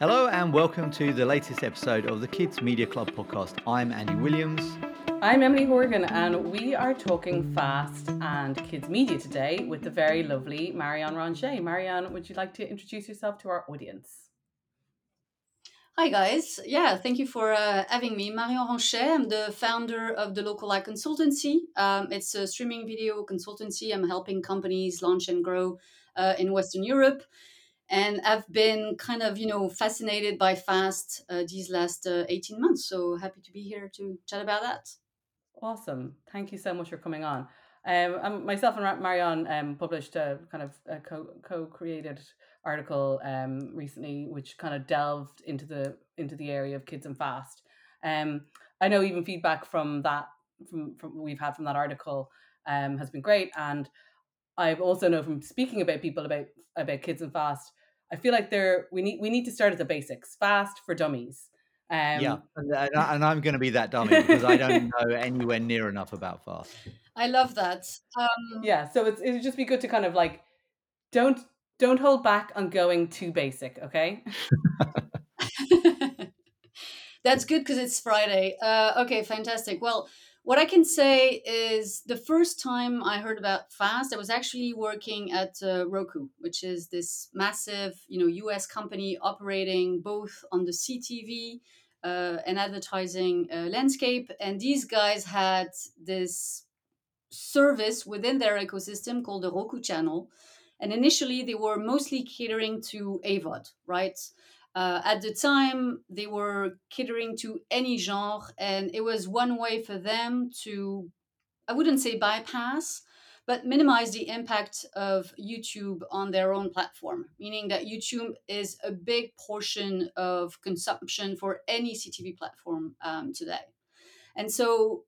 Hello and welcome to the latest episode of the Kids Media Club podcast. I'm Andy Williams. I'm Emily Horgan, and we are talking fast and kids media today with the very lovely Marion Ranchet. Marianne, would you like to introduce yourself to our audience? Hi guys, yeah, thank you for uh, having me. Marion Ranchet, I'm the founder of the Local Eye Consultancy. Um, it's a streaming video consultancy. I'm helping companies launch and grow uh, in Western Europe and I've been kind of you know fascinated by fast uh, these last uh, 18 months. So happy to be here to chat about that. Awesome. Thank you so much for coming on. Um, myself and Marion um, published a kind of a co- co-created article um, recently which kind of delved into the into the area of kids and fast. Um, I know even feedback from that from, from we've had from that article um, has been great. And I've also know from speaking about people about about kids and fast I feel like there we need we need to start at the basics. Fast for dummies. Um, yeah, and, and I'm going to be that dummy because I don't know anywhere near enough about fast. I love that. Um, yeah, so it's it would just be good to kind of like don't don't hold back on going too basic, okay? That's good because it's Friday. Uh, okay, fantastic. Well, what I can say is the first time I heard about Fast, I was actually working at uh, Roku, which is this massive, you know, U.S. company operating both on the CTV uh, and advertising uh, landscape. And these guys had this service within their ecosystem called the Roku channel. And initially, they were mostly catering to AVOD, right? Uh, at the time, they were catering to any genre, and it was one way for them to, I wouldn't say bypass, but minimize the impact of YouTube on their own platform, meaning that YouTube is a big portion of consumption for any CTV platform um, today. And so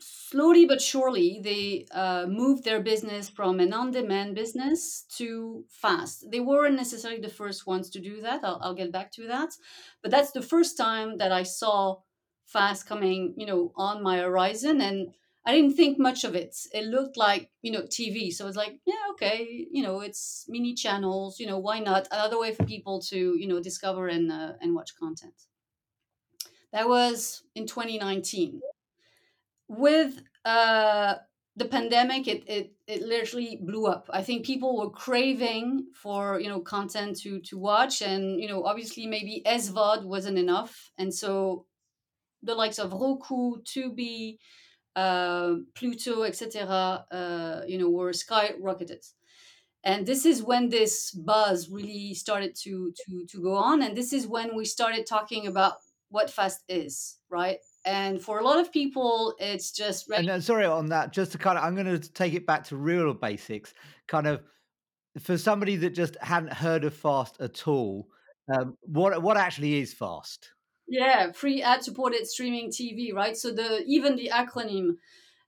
slowly but surely they uh, moved their business from an on-demand business to fast. They weren't necessarily the first ones to do that. I'll, I'll, get back to that. But that's the first time that i saw fast coming you know on my horizon and i didn't think much of it. It looked like you know tv so i was like yeah okay you know it's mini channels you know why not? Another way for people to you know discover and uh, and watch content. That was in 2019 with uh, the pandemic, it, it it literally blew up. I think people were craving for you know content to to watch, and you know obviously maybe SVOD wasn't enough, and so the likes of Roku, Tubi, uh, Pluto, etc. Uh, you know were skyrocketed. And this is when this buzz really started to to to go on, and this is when we started talking about what fast is, right? And for a lot of people it's just and sorry on that just to kind of i'm going to take it back to real basics kind of for somebody that just hadn't heard of fast at all um, what what actually is fast? Yeah free ad supported streaming tv right? So the even the acronym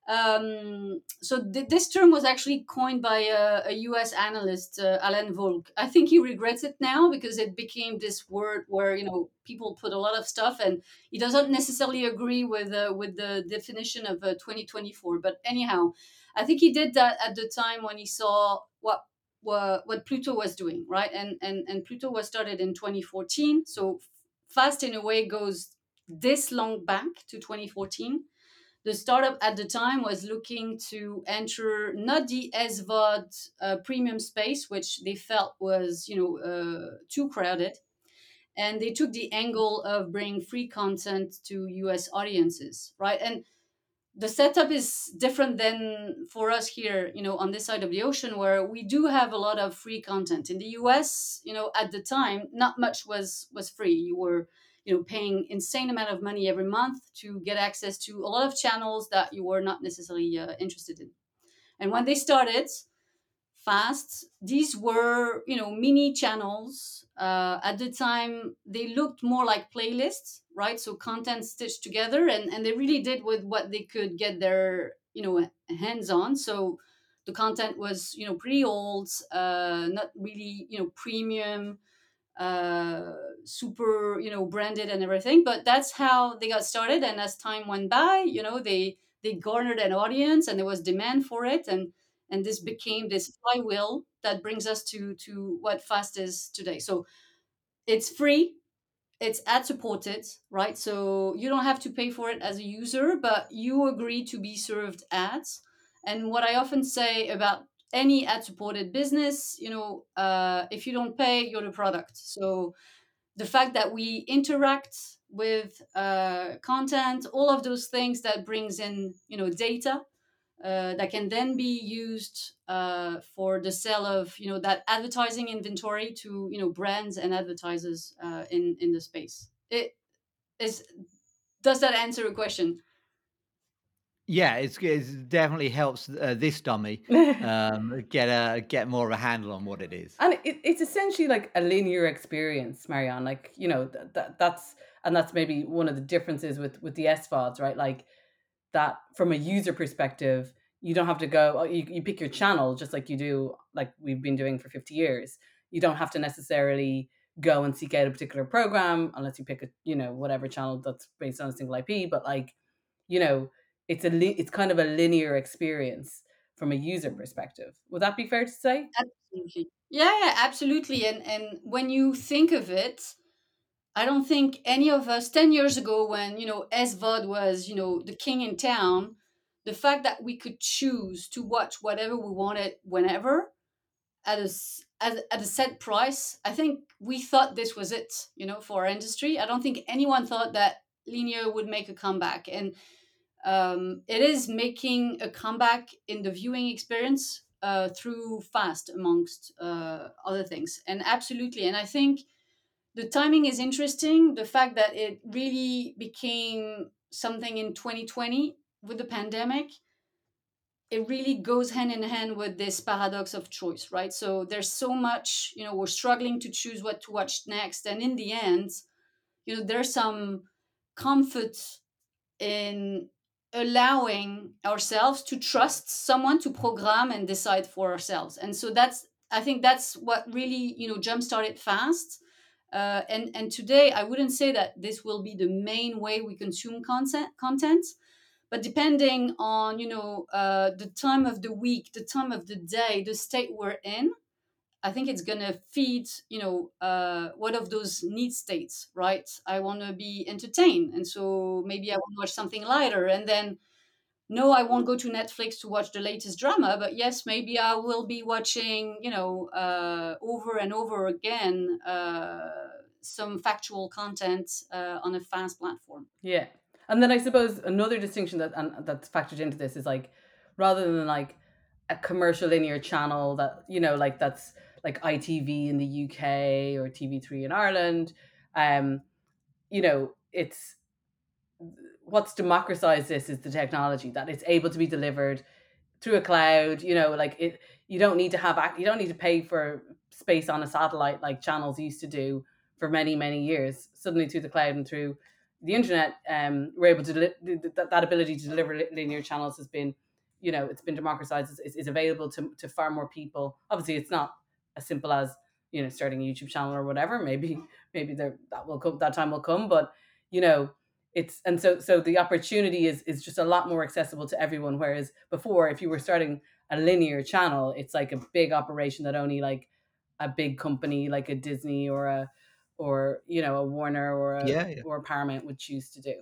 um, so th- this term was actually coined by a, a US analyst, uh, Alan Wolk. I think he regrets it now because it became this word where you know people put a lot of stuff, and he doesn't necessarily agree with uh, with the definition of uh, 2024. But anyhow, I think he did that at the time when he saw what what, what Pluto was doing, right? And and and Pluto was started in 2014, so fast in a way goes this long back to 2014 the startup at the time was looking to enter not the SVOD uh, premium space, which they felt was you know uh, too crowded, and they took the angle of bringing free content to U.S. audiences, right? And the setup is different than for us here, you know, on this side of the ocean, where we do have a lot of free content. In the U.S., you know, at the time, not much was was free. You were you know paying insane amount of money every month to get access to a lot of channels that you were not necessarily uh, interested in. And when they started fast these were you know mini channels uh, at the time they looked more like playlists right? So content stitched together and, and they really did with what they could get their you know hands on. So the content was you know pretty old uh, not really you know premium uh, super you know branded and everything but that's how they got started and as time went by you know they they garnered an audience and there was demand for it and and this became this flywheel that brings us to to what fast is today so it's free it's ad supported, right? So you don't have to pay for it as a user, but you agree to be served ads. And what I often say about any ad supported business, you know, uh, if you don't pay, you're the product. So the fact that we interact with uh, content, all of those things that brings in, you know, data uh, that can then be used uh, for the sale of you know that advertising inventory to you know brands and advertisers uh, in in the space. It is does that answer a question? Yeah, it's it definitely helps uh, this dummy um, get a get more of a handle on what it is. and it, it's essentially like a linear experience, Marion. Like you know that, that that's and that's maybe one of the differences with with the SVODs, right? Like that from a user perspective, you don't have to go, oh, you, you pick your channel just like you do, like we've been doing for 50 years. You don't have to necessarily go and seek out a particular program unless you pick a, you know, whatever channel that's based on a single IP. But like, you know, it's a, li- it's kind of a linear experience from a user perspective. Would that be fair to say? Absolutely. Yeah, yeah, absolutely. And and when you think of it, I don't think any of us 10 years ago when, you know, SVOD was, you know, the king in town, the fact that we could choose to watch whatever we wanted whenever at a, at, at a set price, I think we thought this was it, you know, for our industry. I don't think anyone thought that linear would make a comeback. And um, it is making a comeback in the viewing experience uh, through fast amongst uh, other things. And absolutely and i think the timing is interesting. The fact that it really became something in 2020 with the pandemic it really goes hand in hand with this paradox of choice right? So there's so much you know we're struggling to choose what to watch next and in the end you know there's some comfort in allowing ourselves to trust someone to program and decide for ourselves. And so that's i think that's what really you know jump started fast. Uh, and and today i wouldn't say that this will be the main way we consume content content but depending on you know uh, the time of the week the time of the day the state we're in i think it's to feed you know uh, one of those need states right i want to be entertained and so maybe i want to watch something lighter and then no i won't go to netflix to watch the latest drama but yes maybe i will be watching you know uh, over and over again uh, some factual content uh, on a fast platform Yeah. And then I suppose another distinction that and that's factored into this is like rather than like a commercial linear channel that you know like that's like ITV in the UK or TV3 in Ireland. Um you know it's what's democratized this is the technology that it's able to be delivered through a cloud you know like it you don't need to have you don't need to pay for space on a satellite like channels used to do for many many years. Suddenly through the cloud and through the internet um we're able to deli- th- th- that ability to deliver linear channels has been you know it's been democratized it's, it's available to, to far more people. Obviously it's not as simple as you know starting a youtube channel or whatever maybe maybe there that will come that time will come but you know it's and so so the opportunity is is just a lot more accessible to everyone whereas before if you were starting a linear channel it's like a big operation that only like a big company like a disney or a or you know a warner or a Yeah, yeah. or a paramount would choose to do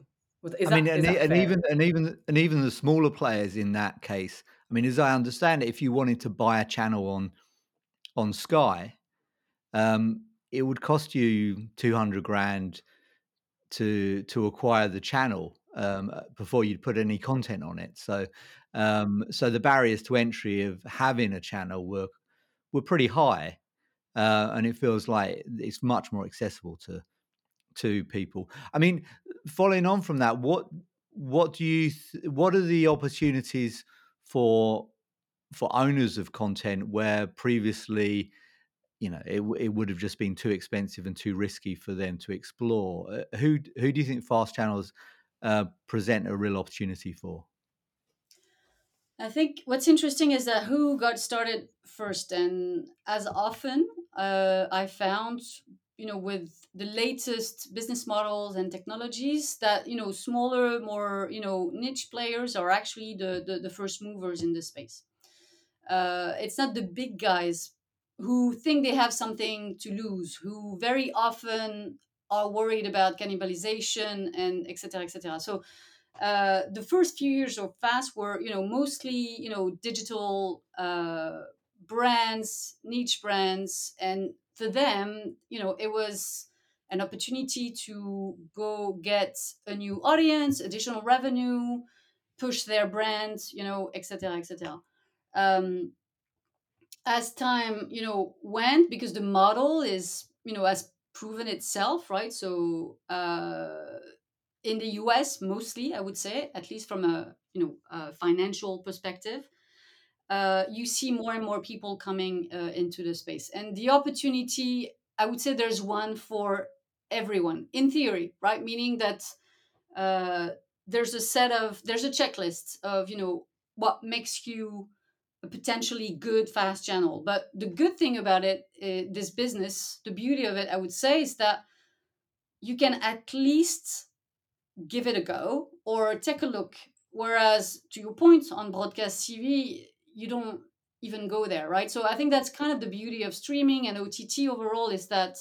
is I that, mean, and, and even and even and even the smaller players in that case. I mean, as I understand it, if you wanted to buy a channel on on Sky, um, it would cost you two hundred grand to to acquire the channel um, uh, before you'd put any content on it. So, um, so the barriers to entry of having a channel were were pretty high, uh, and it feels like it's much more accessible to to people. I mean, following on from that, what what do you th- what are the opportunities for for owners of content where previously you know it, it would have just been too expensive and too risky for them to explore Uh, who who do you think fast channels uh, present a real opportunity for I think what's interesting is that who got started first, and as often uh, I found, you know, with the latest business models and technologies, that you know, smaller, more you know, niche players are actually the the, the first movers in this space. Uh, it's not the big guys who think they have something to lose, who very often are worried about cannibalization and etc etc so uh, the first few years of fast were you know mostly you know digital uh, brands niche brands. And for them you know it was an opportunity to go get a new audience additional revenue push their brand you know etc etc um, as time you know went because the model is you know has proven itself right? So uh, in the us mostly i would say at least from a you know a financial perspective uh, you see more and more people coming uh, into the space. And the opportunity i would say there's one for everyone in theory right? Meaning that uh, there's a set of there's a checklist of you know what makes you a potentially good fast channel. But the good thing about it, uh, this business, the beauty of it, I would say, is that you can at least give it a go or take a look. Whereas, to your point on broadcast TV, you don't even go there, right? So I think that's kind of the beauty of streaming and OTT overall is that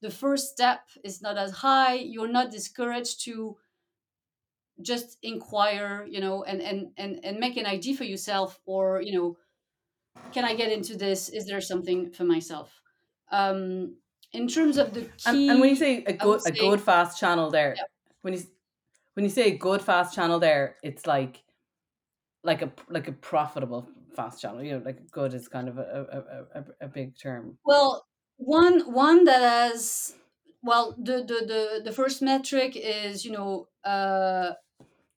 the first step is not as high. You're not discouraged to just inquire you know and and and, and make an idea for yourself or you know can i get into this? Is there something for myself? Um in terms of the key and, and when you say a good say, a good fast channel there yeah. when you when you say a good fast channel there it's like like a like a profitable fast channel you know like good is kind of a a, a, a big term. Well one one that has well the, the the the first metric is you know uh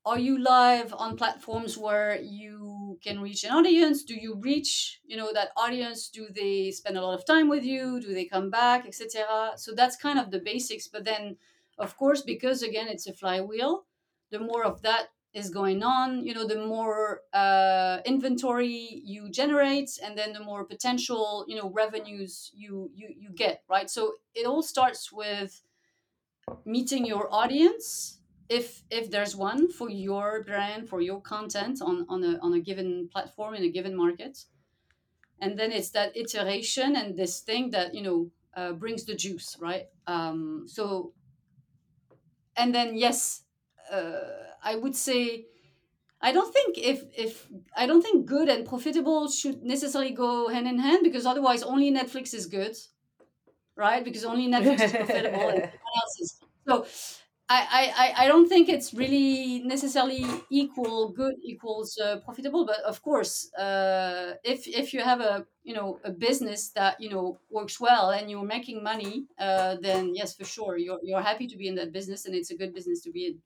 are you live on platforms where you can reach an audience? Do you reach you know that audience? Do they spend a lot of time with you? Do they come back etc so that's kind of the basics but then of course because again it's a flywheel the more of that is going on you know the more uh, inventory you generate and then the more potential you know revenues you you you get right? So it all starts with meeting your audience if if there's one for your brand for your content on on a on a given platform in a given market and then it's that iteration and this thing that you know uh, brings the juice right? Um, so and then yes uh, i would say i don't think if if i don't think good and profitable should necessarily go hand in hand because otherwise only netflix is good right? Because only netflix is profitable and everyone else is. So I, I, I don't think it's really necessarily equal good equals uh, profitable but of course uh, if if you have a you know a business that you know works well and you're making money uh, then yes for sure you're, you're happy to be in that business and it's a good business to be in.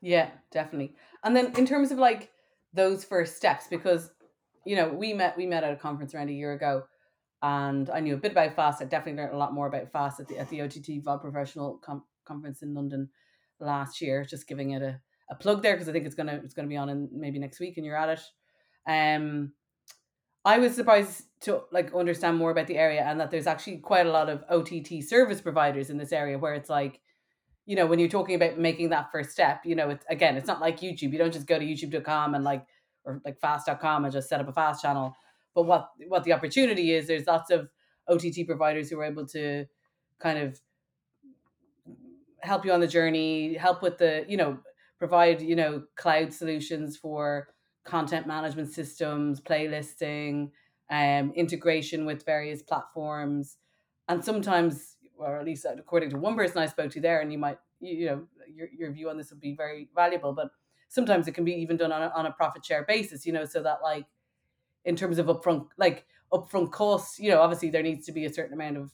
Yeah definitely. And then in terms of like those first steps because you know we met we met at a conference around a year ago and I knew a bit about fast. I definitely learned a lot more about fast at the at the OTT VOD Professional com- conference in London last year. Just giving it a, a plug there because I think it's gonna it's gonna be on in maybe next week and you're at it. Um, I was surprised to like understand more about the area and that there's actually quite a lot of OTT service providers in this area where it's like, you know, when you're talking about making that first step, you know, it's again, it's not like YouTube. You don't just go to YouTube.com and like or like fast.com and just set up a fast channel but what what the opportunity is, there's lots of OTT providers who are able to kind of help you on the journey, help with the, you know, provide, you know, cloud solutions for content management systems, playlisting, um, integration with various platforms. And sometimes, or at least according to one person I spoke to there, and you might, you know, your, your view on this would be very valuable, but sometimes it can be even done on a, on a profit share basis, you know, so that like in terms of upfront like upfront costs you know obviously there needs to be a certain amount of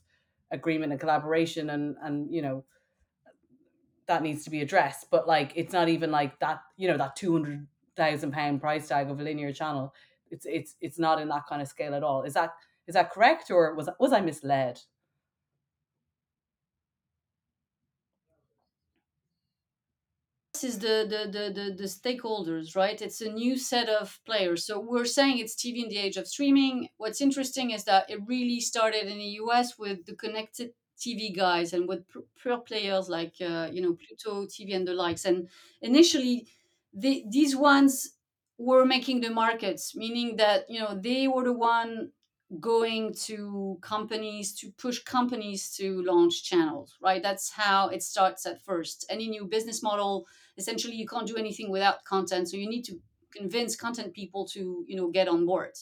agreement and collaboration and and you know that needs to be addressed. But like it's not even like that you know that 200,000 pound price tag of a linear channel. It's it's it's not in that kind of scale at all. Is that is that correct or was was I misled is the, the, the, the, the stakeholders, right? It's a new set of players. So we're saying it's TV in the age of streaming. What's interesting is that it really started in the US with the connected TV guys and with pure players like uh, you know Pluto TV and the likes. And initially, the, these ones were making the markets, meaning that you know they were the one going to companies to push companies to launch channels, right? That's how it starts at first. Any new business model, essentially, you can't do anything without content, so you need to convince content people to you know get on board.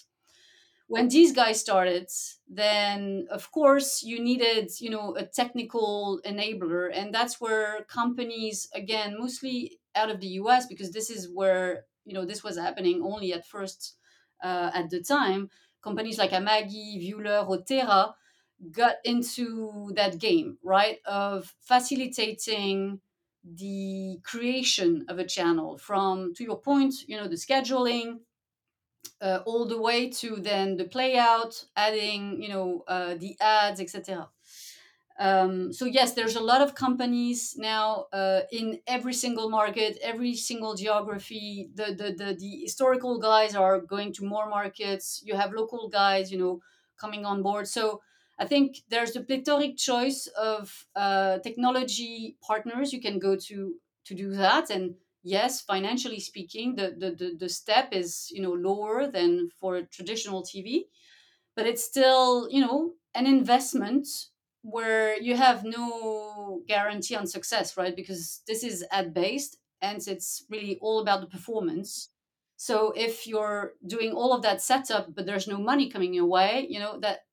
When these guys started then of course you needed you know a technical enabler and that's where companies again mostly out of the us because this is where you know this was happening only at first uh, at the time companies like amagi Viewler, otera got into that game right of facilitating the creation of a channel from to your point you know the scheduling uh, all the way to then the play out, adding, you know, uh, the ads, etc. Um, so yes, there's a lot of companies now uh, in every single market, every single geography. The, the the the historical guys are going to more markets. You have local guys, you know, coming on board. So I think there's a plethoric choice of uh, technology partners you can go to to do that, and yes, financially speaking, the, the, the, the step is, you know, lower than for traditional TV, but it's still, you know, an investment where you have no guarantee on success, right? Because this is ad based and it's really all about the performance. So if you're doing all of that setup, but there's no money coming your way, you know, that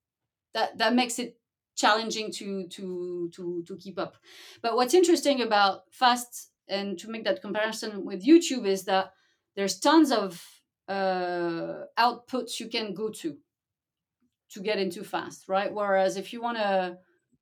that that makes it challenging to to to to keep up. But what's interesting about fast and to make that comparison with YouTube is that there's tons of uh, outputs you can go to to get into fast, right? Whereas if you want to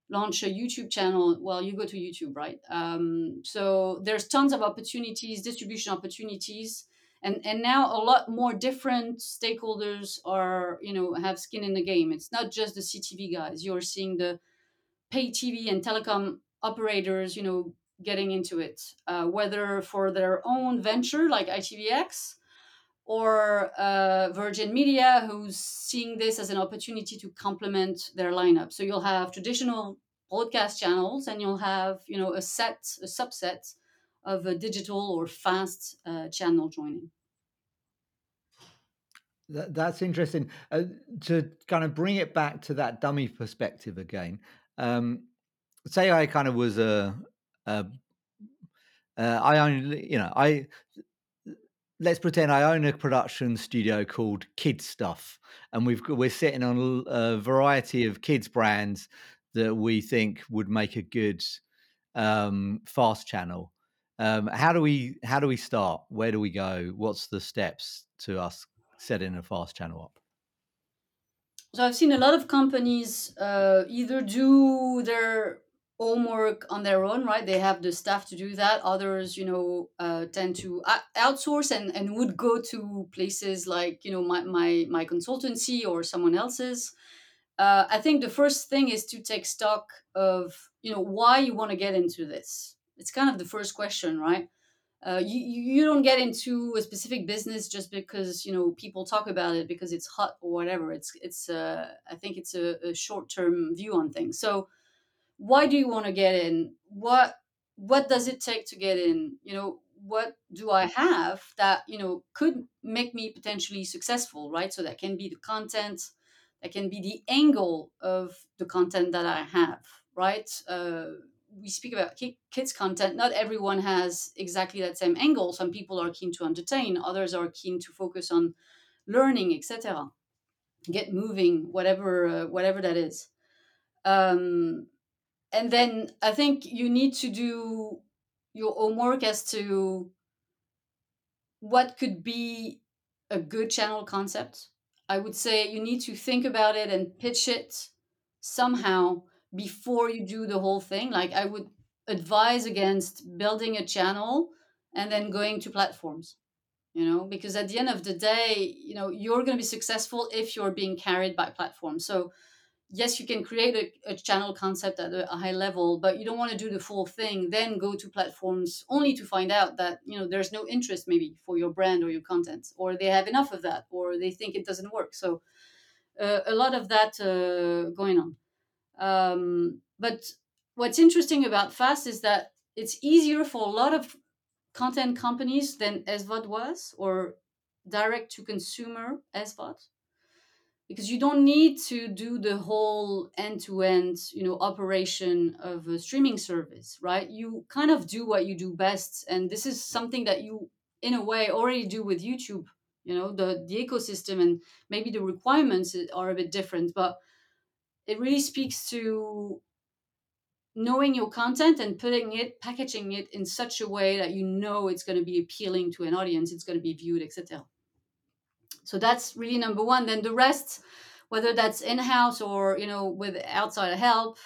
launch a YouTube channel, well, you go to YouTube, right? Um, so there's tons of opportunities, distribution opportunities, and and now a lot more different stakeholders are you know have skin in the game. It's not just the CTV guys. You're seeing the pay TV and telecom operators, you know, getting into it, uh, whether for their own venture like ITVX or uh, Virgin Media, who's seeing this as an opportunity to complement their lineup. So you'll have traditional broadcast channels, and you'll have you know a set, a subset of a digital or fast uh, channel joining. That, that's interesting. Uh, to kind of bring it back to that dummy perspective again, um, say I kind of was a uh, uh, I own, you know, I let's pretend I own a production studio called Kid Stuff, and we've we're sitting on a variety of kids brands that we think would make a good um, fast channel. Um, how do we how do we start? Where do we go? What's the steps to us setting a fast channel up? So I've seen a lot of companies uh, either do their homework on their own, right? They have the staff to do that. Others, you know, uh, tend to outsource and, and would go to places like, you know, my, my, my consultancy or someone else's. Uh, I think the first thing is to take stock of, you know, why you want to get into this. It's kind of the first question, right? Uh, you, you don't get into a specific business just because you know people talk about it because it's hot or whatever. It's it's uh, i think it's a, a short-term view on things. So why do you want to get in? What what does it take to get in? You know what do i have that you know could make me potentially successful right? So that can be the content that can be the angle of the content that i have right? Uh, we speak about kids content not everyone has exactly that same angle. Some people are keen to entertain others are keen to focus on learning etc get moving whatever uh, whatever that is. Um, and then I think you need to do your homework as to what could be a good channel concept. I would say you need to think about it and pitch it somehow before you do the whole thing. Like I would advise against building a channel and then going to platforms. You know, because at the end of the day, you know, you're going to be successful if you're being carried by platforms. So yes, you can create a, a, channel concept at a, a, high level, but you don't want to do the full thing, then go to platforms only to find out that, you know, there's no interest maybe for your brand or your content, or they have enough of that, or they think it doesn't work. So uh, a lot of that uh, going on. Um, but what's interesting about Fast is that it's easier for a lot of content companies than SVOD was, or direct to consumer SVOD because you don't need to do the whole end-to-end you know operation of a streaming service right? You kind of do what you do best and this is something that you in a way already do with youtube you know? The the ecosystem and maybe the requirements are a bit different but it really speaks to knowing your content and putting it packaging it in such a way that you know it's going to be appealing to an audience it's going to be viewed etc so that's really number one. Then the rest whether that's in-house or you know with outside help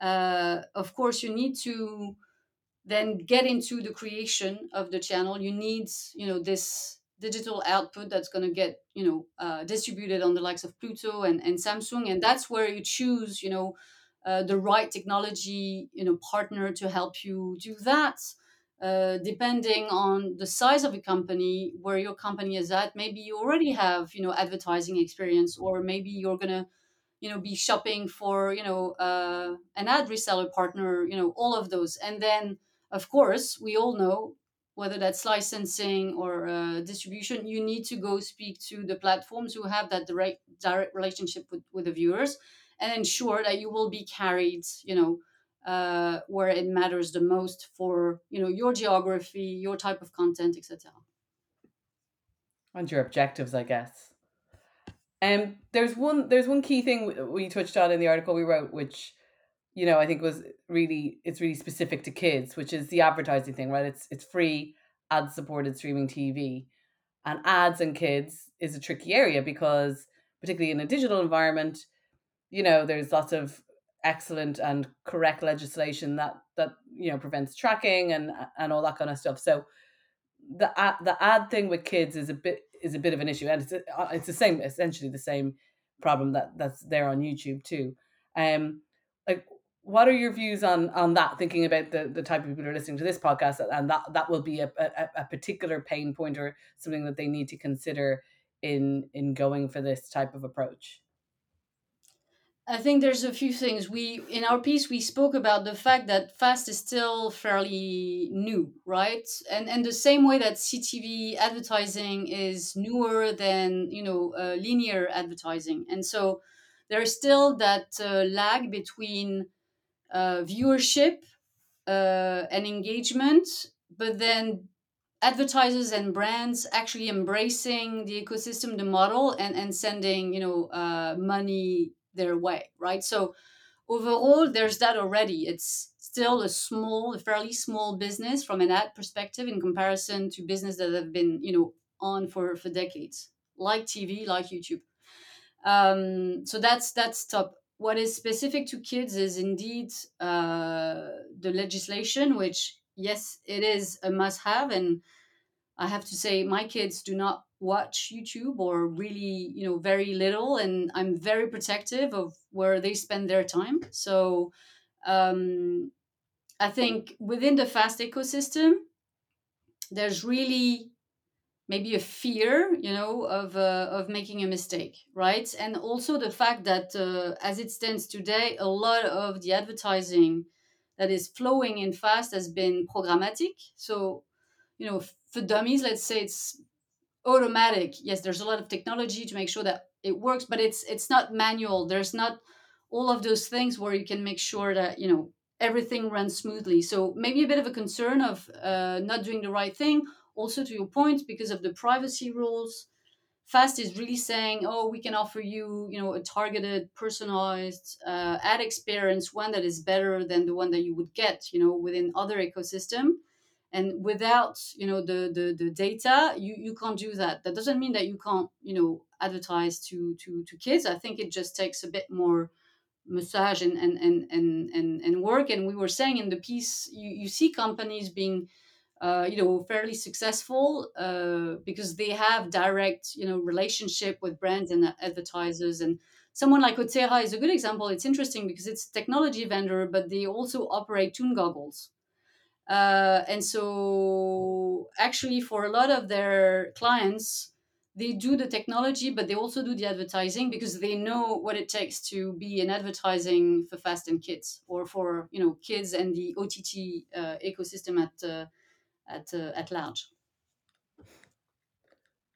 uh, of course you need to then get into the creation of the channel. You need you know this digital output that's going to get you know uh, distributed on the likes of pluto and, and samsung and that's where you choose you know uh, the right technology you know partner to help you do that uh, depending on the size of a company where your company is at. Maybe you already have you know advertising experience or maybe you're gonna you know be shopping for you know uh, an ad reseller partner you know all of those. And then of course we all know whether that's licensing or uh, distribution you need to go speak to the platforms who have that direct direct relationship with, with the viewers and ensure that you will be carried you know uh, where it matters the most for you know your geography, your type of content, etc. And your objectives, I guess. Um, there's one there's one key thing we touched on in the article we wrote, which you know I think was really it's really specific to kids, which is the advertising thing, right? It's it's free ad supported streaming TV, and ads and kids is a tricky area because particularly in a digital environment, you know, there's lots of excellent and correct legislation that that you know prevents tracking and and all that kind of stuff. So the ad, the ad thing with kids is a bit is a bit of an issue, and it's a, it's the same essentially the same problem that that's there on YouTube too. Um, what are your views on on that? Thinking about the the type of people who are listening to this podcast, and that that will be a, a, a particular pain point or something that they need to consider in in going for this type of approach. I think there's a few things. We in our piece we spoke about the fact that fast is still fairly new, right? And and the same way that CTV advertising is newer than you know uh, linear advertising, and so there is still that uh, lag between uh, viewership uh, and engagement, but then advertisers and brands actually embracing the ecosystem, the model, and and sending you know uh, money their way, right? So overall, there's that already. It's still a small, a fairly small business from an ad perspective in comparison to business that have been, you know, on for for decades, like TV, like YouTube. Um, so that's that's top. What is specific to kids is indeed uh, the legislation, which yes, it is a must-have, and I have to say my kids do not watch YouTube or really, you know, very little. And I'm very protective of where they spend their time. So um, I think within the fast ecosystem, there's really maybe a fear, you know, of uh, of making a mistake, right? And also the fact that uh, as it stands today, a lot of the advertising that is flowing in fast has been programmatic. So, you know, for dummies, let's say it's automatic yes there's a lot of technology to make sure that it works but it's it's not manual there's not all of those things where you can make sure that you know everything runs smoothly so maybe a bit of a concern of uh, not doing the right thing also to your point because of the privacy rules fast is really saying oh we can offer you you know a targeted personalized uh, ad experience one that is better than the one that you would get you know within other ecosystem. And without you know the, the the data you you can't do that. That doesn't mean that you can't you know advertise to to to kids. I think it just takes a bit more massage and and and and and, and work. And we were saying in the piece you, you see companies being uh, you know fairly successful uh, because they have direct you know relationship with brands and advertisers. And someone like Otera is a good example. It's interesting because it's a technology vendor but they also operate toon goggles. Uh, and so, actually, for a lot of their clients, they do the technology, but they also do the advertising because they know what it takes to be an advertising for Fast and Kids or for you know kids and the OTT uh, ecosystem at uh, at uh, at large.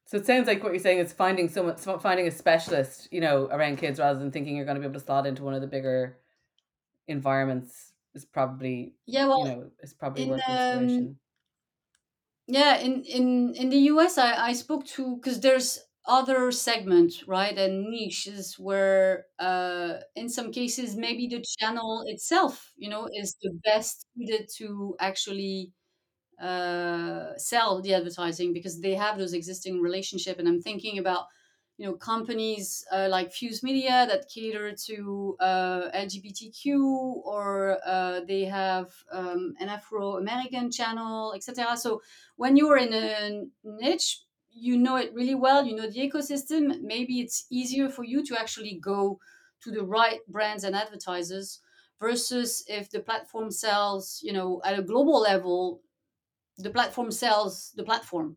So it sounds like what you're saying is finding someone, finding a specialist, you know, around kids rather than thinking you're going to be able to slot into one of the bigger environments is probably yeah well you know is probably in worth um, consideration. yeah in in in the us i i spoke to because there's other segments right and niches where uh in some cases maybe the channel itself you know is the best suited to actually uh, sell the advertising because they have those existing relationship. And i'm thinking about you know companies uh, like fuse media that cater to uh, lgbtq or uh, they have um, an afro-american channel etc so when you're in a niche you know it really well you know the ecosystem. Maybe it's easier for you to actually go to the right brands and advertisers versus if the platform sells you know at a global level the platform sells the platform.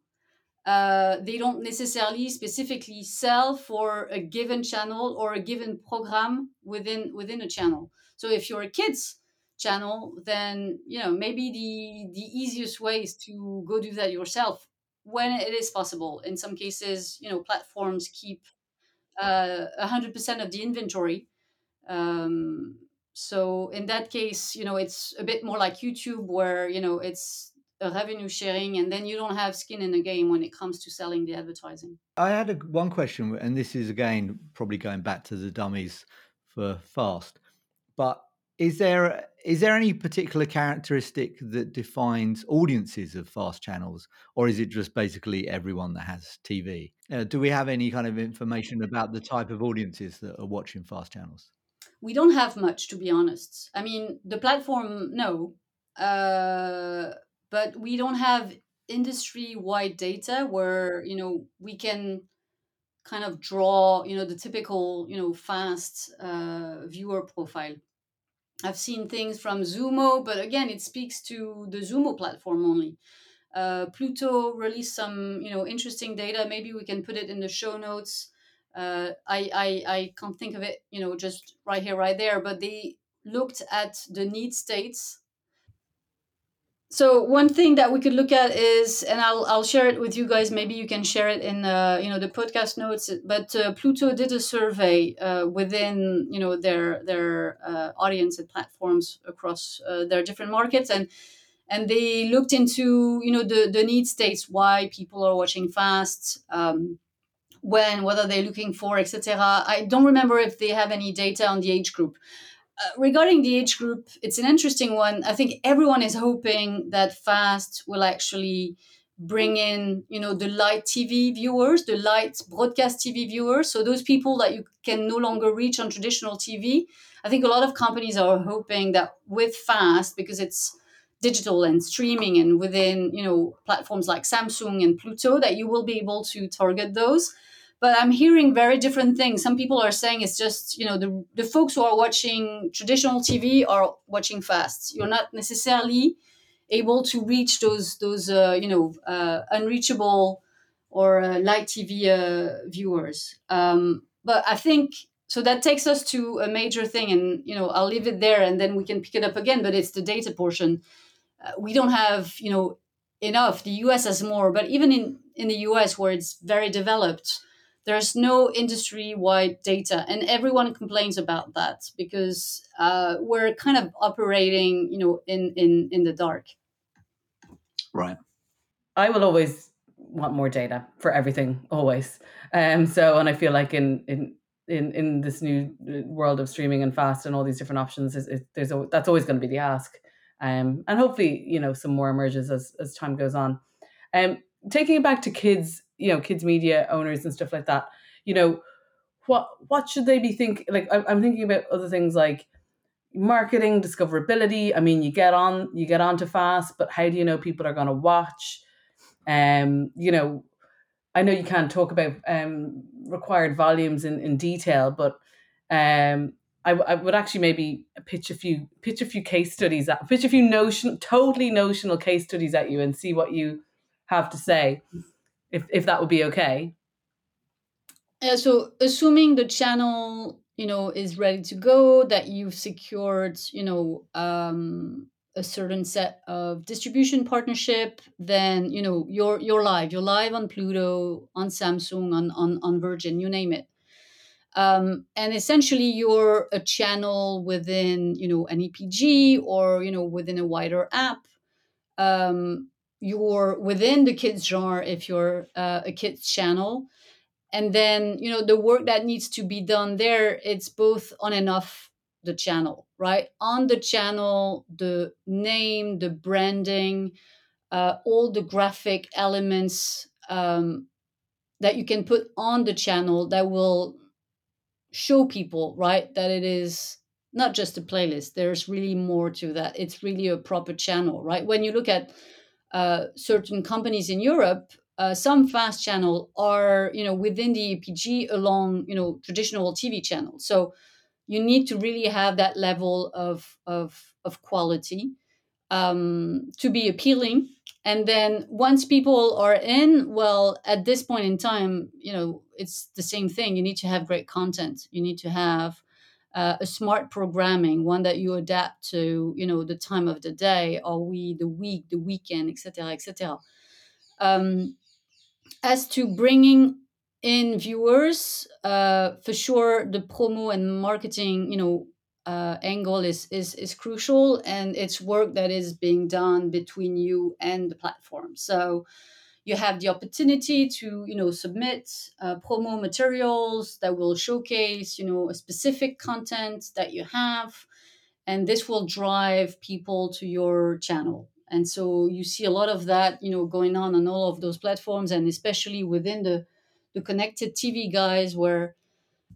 Uh, they don't necessarily specifically sell for a given channel or a given program within within a channel. So if you're a kids channel, then you know maybe the the easiest way is to go do that yourself when it is possible. In some cases, you know platforms keep uh, 100% of the inventory. Um, so in that case, you know it's a bit more like YouTube, where you know it's revenue sharing and then you don't have skin in the game when it comes to selling the advertising. I had a, one question and this is again probably going back to the dummies for fast but is there is there any particular characteristic that defines audiences of fast channels or is it just basically everyone that has tv uh, do we have any kind of information about the type of audiences that are watching fast channels? We don't have much to be honest. I mean the platform no. Uh, but we don't have industry wide data where you know we can kind of draw you know the typical you know fast uh, viewer profile. I've seen things from Xumo but again it speaks to the Xumo platform only. Uh, pluto released some you know interesting data. Maybe we can put it in the show notes. Uh, I, I i can't think of it you know just right here right there but they looked at the need states so one thing that we could look at is and i'll, I'll share it with you guys maybe you can share it in uh, you know the podcast notes but uh, pluto did a survey uh, within you know their their uh, audience and platforms across uh, their different markets and and they looked into you know the the need states why people are watching fast um, when are they're looking for etc i don't remember if they have any data on the age group uh, regarding the age group, it's an interesting one. I think everyone is hoping that Fast will actually bring in, you know, the light TV viewers, the light broadcast TV viewers. So those people that you can no longer reach on traditional TV. I think a lot of companies are hoping that with Fast, because it's digital and streaming and within, you know, platforms like Samsung and Pluto, that you will be able to target those but i'm hearing very different things. Some people are saying it's just you know the, the folks who are watching traditional tv are watching fast. You're not necessarily able to reach those those uh, you know uh, unreachable or uh, light tv uh, viewers. Um, but i think so that takes us to a major thing and you know i'll leave it there and then we can pick it up again but it's the data portion. Uh, we don't have you know enough. The us has more but even in in the us where it's very developed there's no industry wide data and everyone complains about that because uh, we're kind of operating you know in in in the dark. Right. I will always want more data for everything always. Um so and i feel like in in in in this new uh, world of streaming and fast and all these different options is, is there's a, that's always going to be the ask. Um and hopefully you know some more emerges as as time goes on. Um taking it back to kids you know kids media owners and stuff like that you know what what should they be thinking like i'm thinking about other things like marketing discoverability. I mean you get on you get on to fast but how do you know people are going to watch? Um you know i know you can't talk about um required volumes in, in detail but um I, I would actually maybe pitch a few pitch a few case studies at, pitch a few notion totally notional case studies at you and see what you have to say if if that would be okay. Uh, so assuming the channel you know is ready to go that you've secured you know um, a certain set of distribution partnership, then you know you're you're live. You're live on Pluto, on Samsung, on on, on Virgin, you name it. Um, and essentially, you're a channel within you know an EPG or you know within a wider app. Um, you're within the kids genre if you're uh, a kids channel. And then you know the work that needs to be done there it's both on and off the channel right? On the channel the name the branding uh, all the graphic elements um, that you can put on the channel that will show people right that it is not just a playlist. There's really more to that. It's really a proper channel right? When you look at uh, certain companies in europe uh, some fast channel are you know within the EPG along you know traditional TV channels. So you need to really have that level of of, of quality um, to be appealing. And then once people are in, well, at this point in time, you know it's the same thing. You need to have great content. You need to have uh, a smart programming, one that you adapt to, you know, the time of the day, or we the week, the weekend, etc., etc. Um, as to bringing in viewers, uh, for sure, the promo and marketing, you know, uh, angle is is is crucial, and it's work that is being done between you and the platform. So you have the opportunity to you know submit uh, promo materials that will showcase you know a specific content that you have and this will drive people to your channel. And so you see a lot of that you know going on on all of those platforms and especially within the the connected tv guys where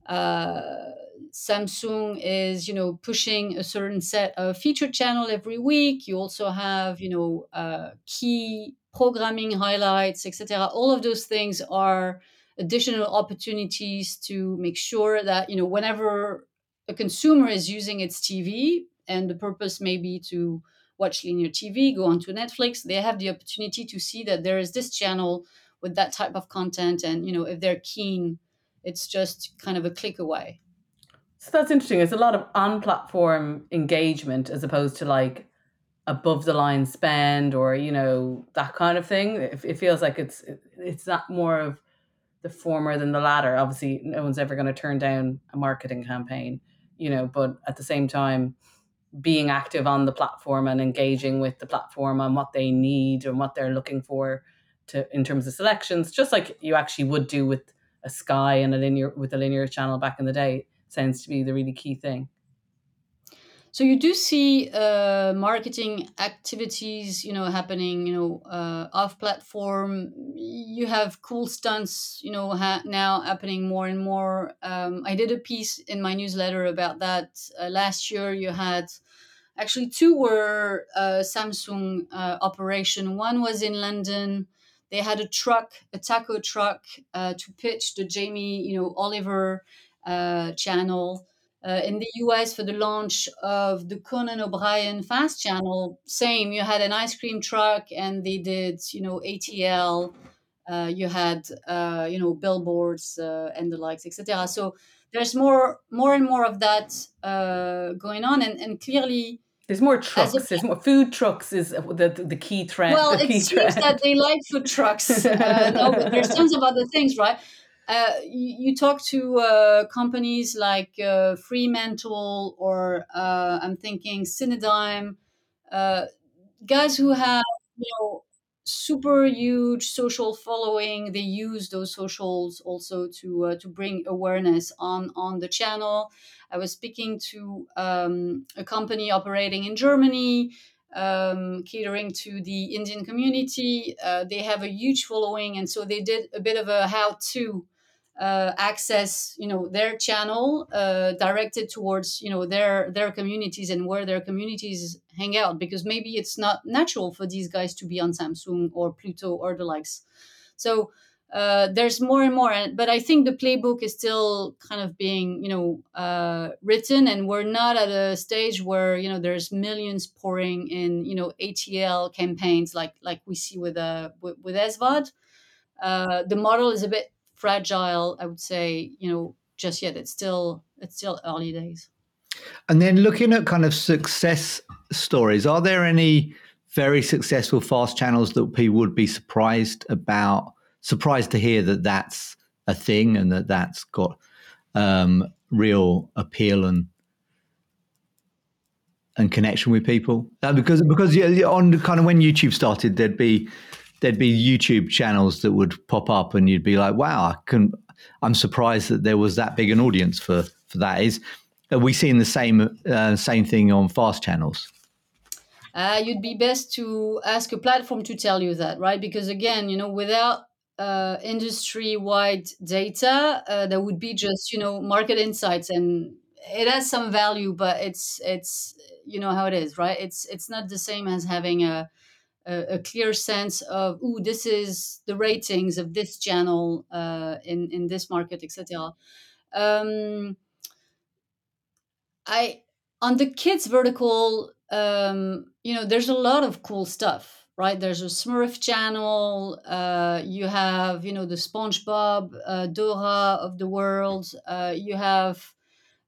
uh, samsung is you know pushing a certain set of featured channel every week. You also have you know uh, key programming highlights etc all of those things are additional opportunities to make sure that you know whenever a consumer is using its tv and the purpose may be to watch linear TV, go onto Netflix, they have the opportunity to see that there is this channel with that type of content. And, you know, if they're keen, it's just kind of a click away. So that's interesting. It's a lot of on platform engagement as opposed to like above the line spend or, you know, that kind of thing. It, it feels like it's it's not more of the former than the latter. Obviously, no one's ever going to turn down a marketing campaign, you know, but at the same time, being active on the platform and engaging with the platform on what they need and what they're looking for to in terms of selections, just like you actually would do with a Sky and a linear with a linear channel back in the day, sounds to be the really key thing. So you do see uh, marketing activities, you know, happening, you know, uh, off platform. You have cool stunts, you know, ha- now happening more and more. Um, I did a piece in my newsletter about that uh, last year. You had actually two were uh, Samsung uh, operation. One was in London. They had a truck, a taco truck, uh, to pitch the Jamie, you know, Oliver channel. Uh, in the US for the launch of the Conan O'Brien Fast Channel, same. You had an ice cream truck, and they did, you know, ATL. Uh, you had, uh, you know, billboards uh, and the likes, etc. So there's more, more and more of that uh, going on, and, and clearly. There's more trucks. A, there's more food trucks is the the, the key trend. Well, it seems trend. that they like food trucks. Uh, no, there's tons of other things, right? Uh, you, you, talk to uh, companies like uh, Fremantle or uh, I'm thinking Cinedigm, uh, guys who have you know super huge social following. They use those socials also to uh, to bring awareness on on the channel. I was speaking to um, a company operating in Germany. Um, catering to the Indian community, they have a huge following, and so they did a bit of a how-to uh, access you know their channel uh, directed towards you know their their communities and where their communities hang out because maybe it's not natural for these guys to be on Samsung or Pluto or the likes. So uh, there's more and more but I think the playbook is still kind of being you know uh, written and we're not at a stage where you know there's millions pouring in you know ATL campaigns like like we see with uh with, with SVOD uh, the model is a bit fragile i would say you know just yet it's still it's still early days And then looking at kind of success stories, are there any very successful fast channels that people would be surprised about, surprised to hear that that's a thing and that that's got um, real appeal and and connection with people? Uh, because because yeah, on kind of when YouTube started, there'd be there'd be YouTube channels that would pop up, and you'd be like, "Wow, I can." I'm surprised that there was that big an audience for for that. Is are we seeing the same uh, same thing on fast channels? Uh, you'd be best to ask a platform to tell you that, right? Because again, you know, without uh, industry-wide data, uh, there would be just you know market insights, and it has some value, but it's it's you know how it is, right? It's it's not the same as having a a, a clear sense of oh, this is the ratings of this channel uh, in in this market, etc. Um, I on the kids vertical, um, you know, there's a lot of cool stuff, right? There's a Smurf channel. Uh, you have, you know, the SpongeBob, uh, Dora of the world. Uh, you have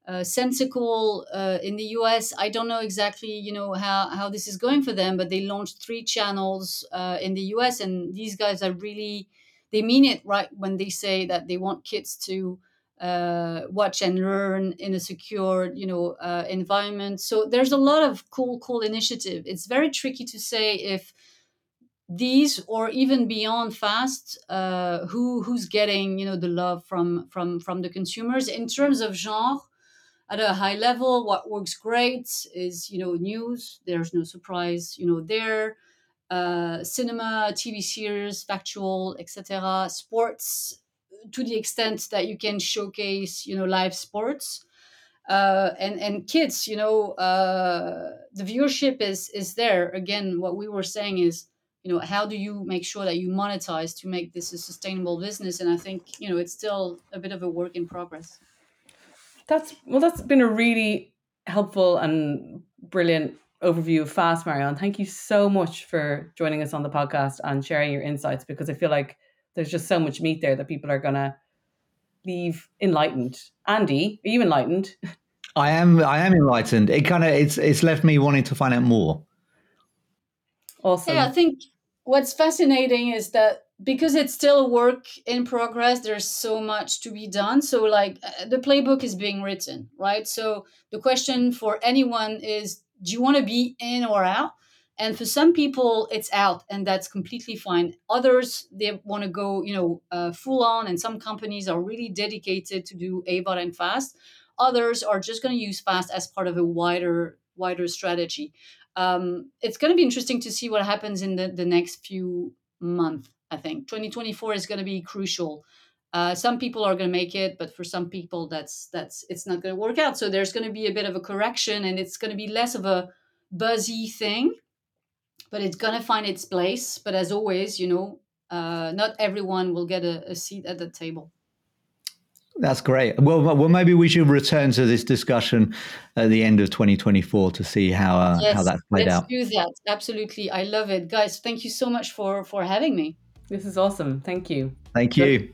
uh, Sensical uh, in the US. I don't know exactly, you know, how, how this is going for them, but they launched three channels uh, in the US, and these guys are really they mean it right when they say that they want kids to uh, watch and learn in a secure, you know, uh, environment. So there's a lot of cool, cool initiative. It's very tricky to say if these or even beyond fast uh, who who's getting you know the love from from from the consumers in terms of genre at a high level what works great is you know news. There's no surprise you know there. Uh, cinema tv series factual etc sports to the extent that you can showcase you know live sports. Uh, and and kids you know uh, the viewership is is there. Again what we were saying is you know how do you make sure that you monetize to make this a sustainable business? And i think you know it's still a bit of a work in progress that's well that's been a really helpful and brilliant overview of fast marion. Thank you so much for joining us on the podcast and sharing your insights because i feel like there's just so much meat there that people are gonna leave enlightened. Andy are you enlightened? I am i am enlightened. It kind of it's it's left me wanting to find out more. Awesome. Yeah i think what's fascinating is that because it's still a work in progress there's so much to be done. So like uh, the playbook is being written right? So the question for anyone is do you want to be in or out? And for some people it's out and that's completely fine. Others they want to go you know uh, full on and some companies are really dedicated to do avod and fast. Others are just going to use fast as part of a wider wider strategy. Um, it's going to be interesting to see what happens in the, the next few months I think 2024 is going to be crucial. Uh, some people are going to make it, but for some people, that's that's it's not going to work out. So there's going to be a bit of a correction, and it's going to be less of a buzzy thing, but it's going to find its place. But as always, you know, uh, not everyone will get a, a seat at the table. That's great. Well, well, maybe we should return to this discussion at the end of 2024 to see how uh, yes, how that's played let's out. do that. Absolutely, I love it, guys. Thank you so much for for having me. This is awesome. Thank you. Thank you.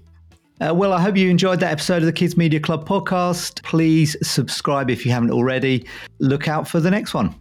Uh, well, I hope you enjoyed that episode of the Kids Media Club podcast. Please subscribe if you haven't already. Look out for the next one.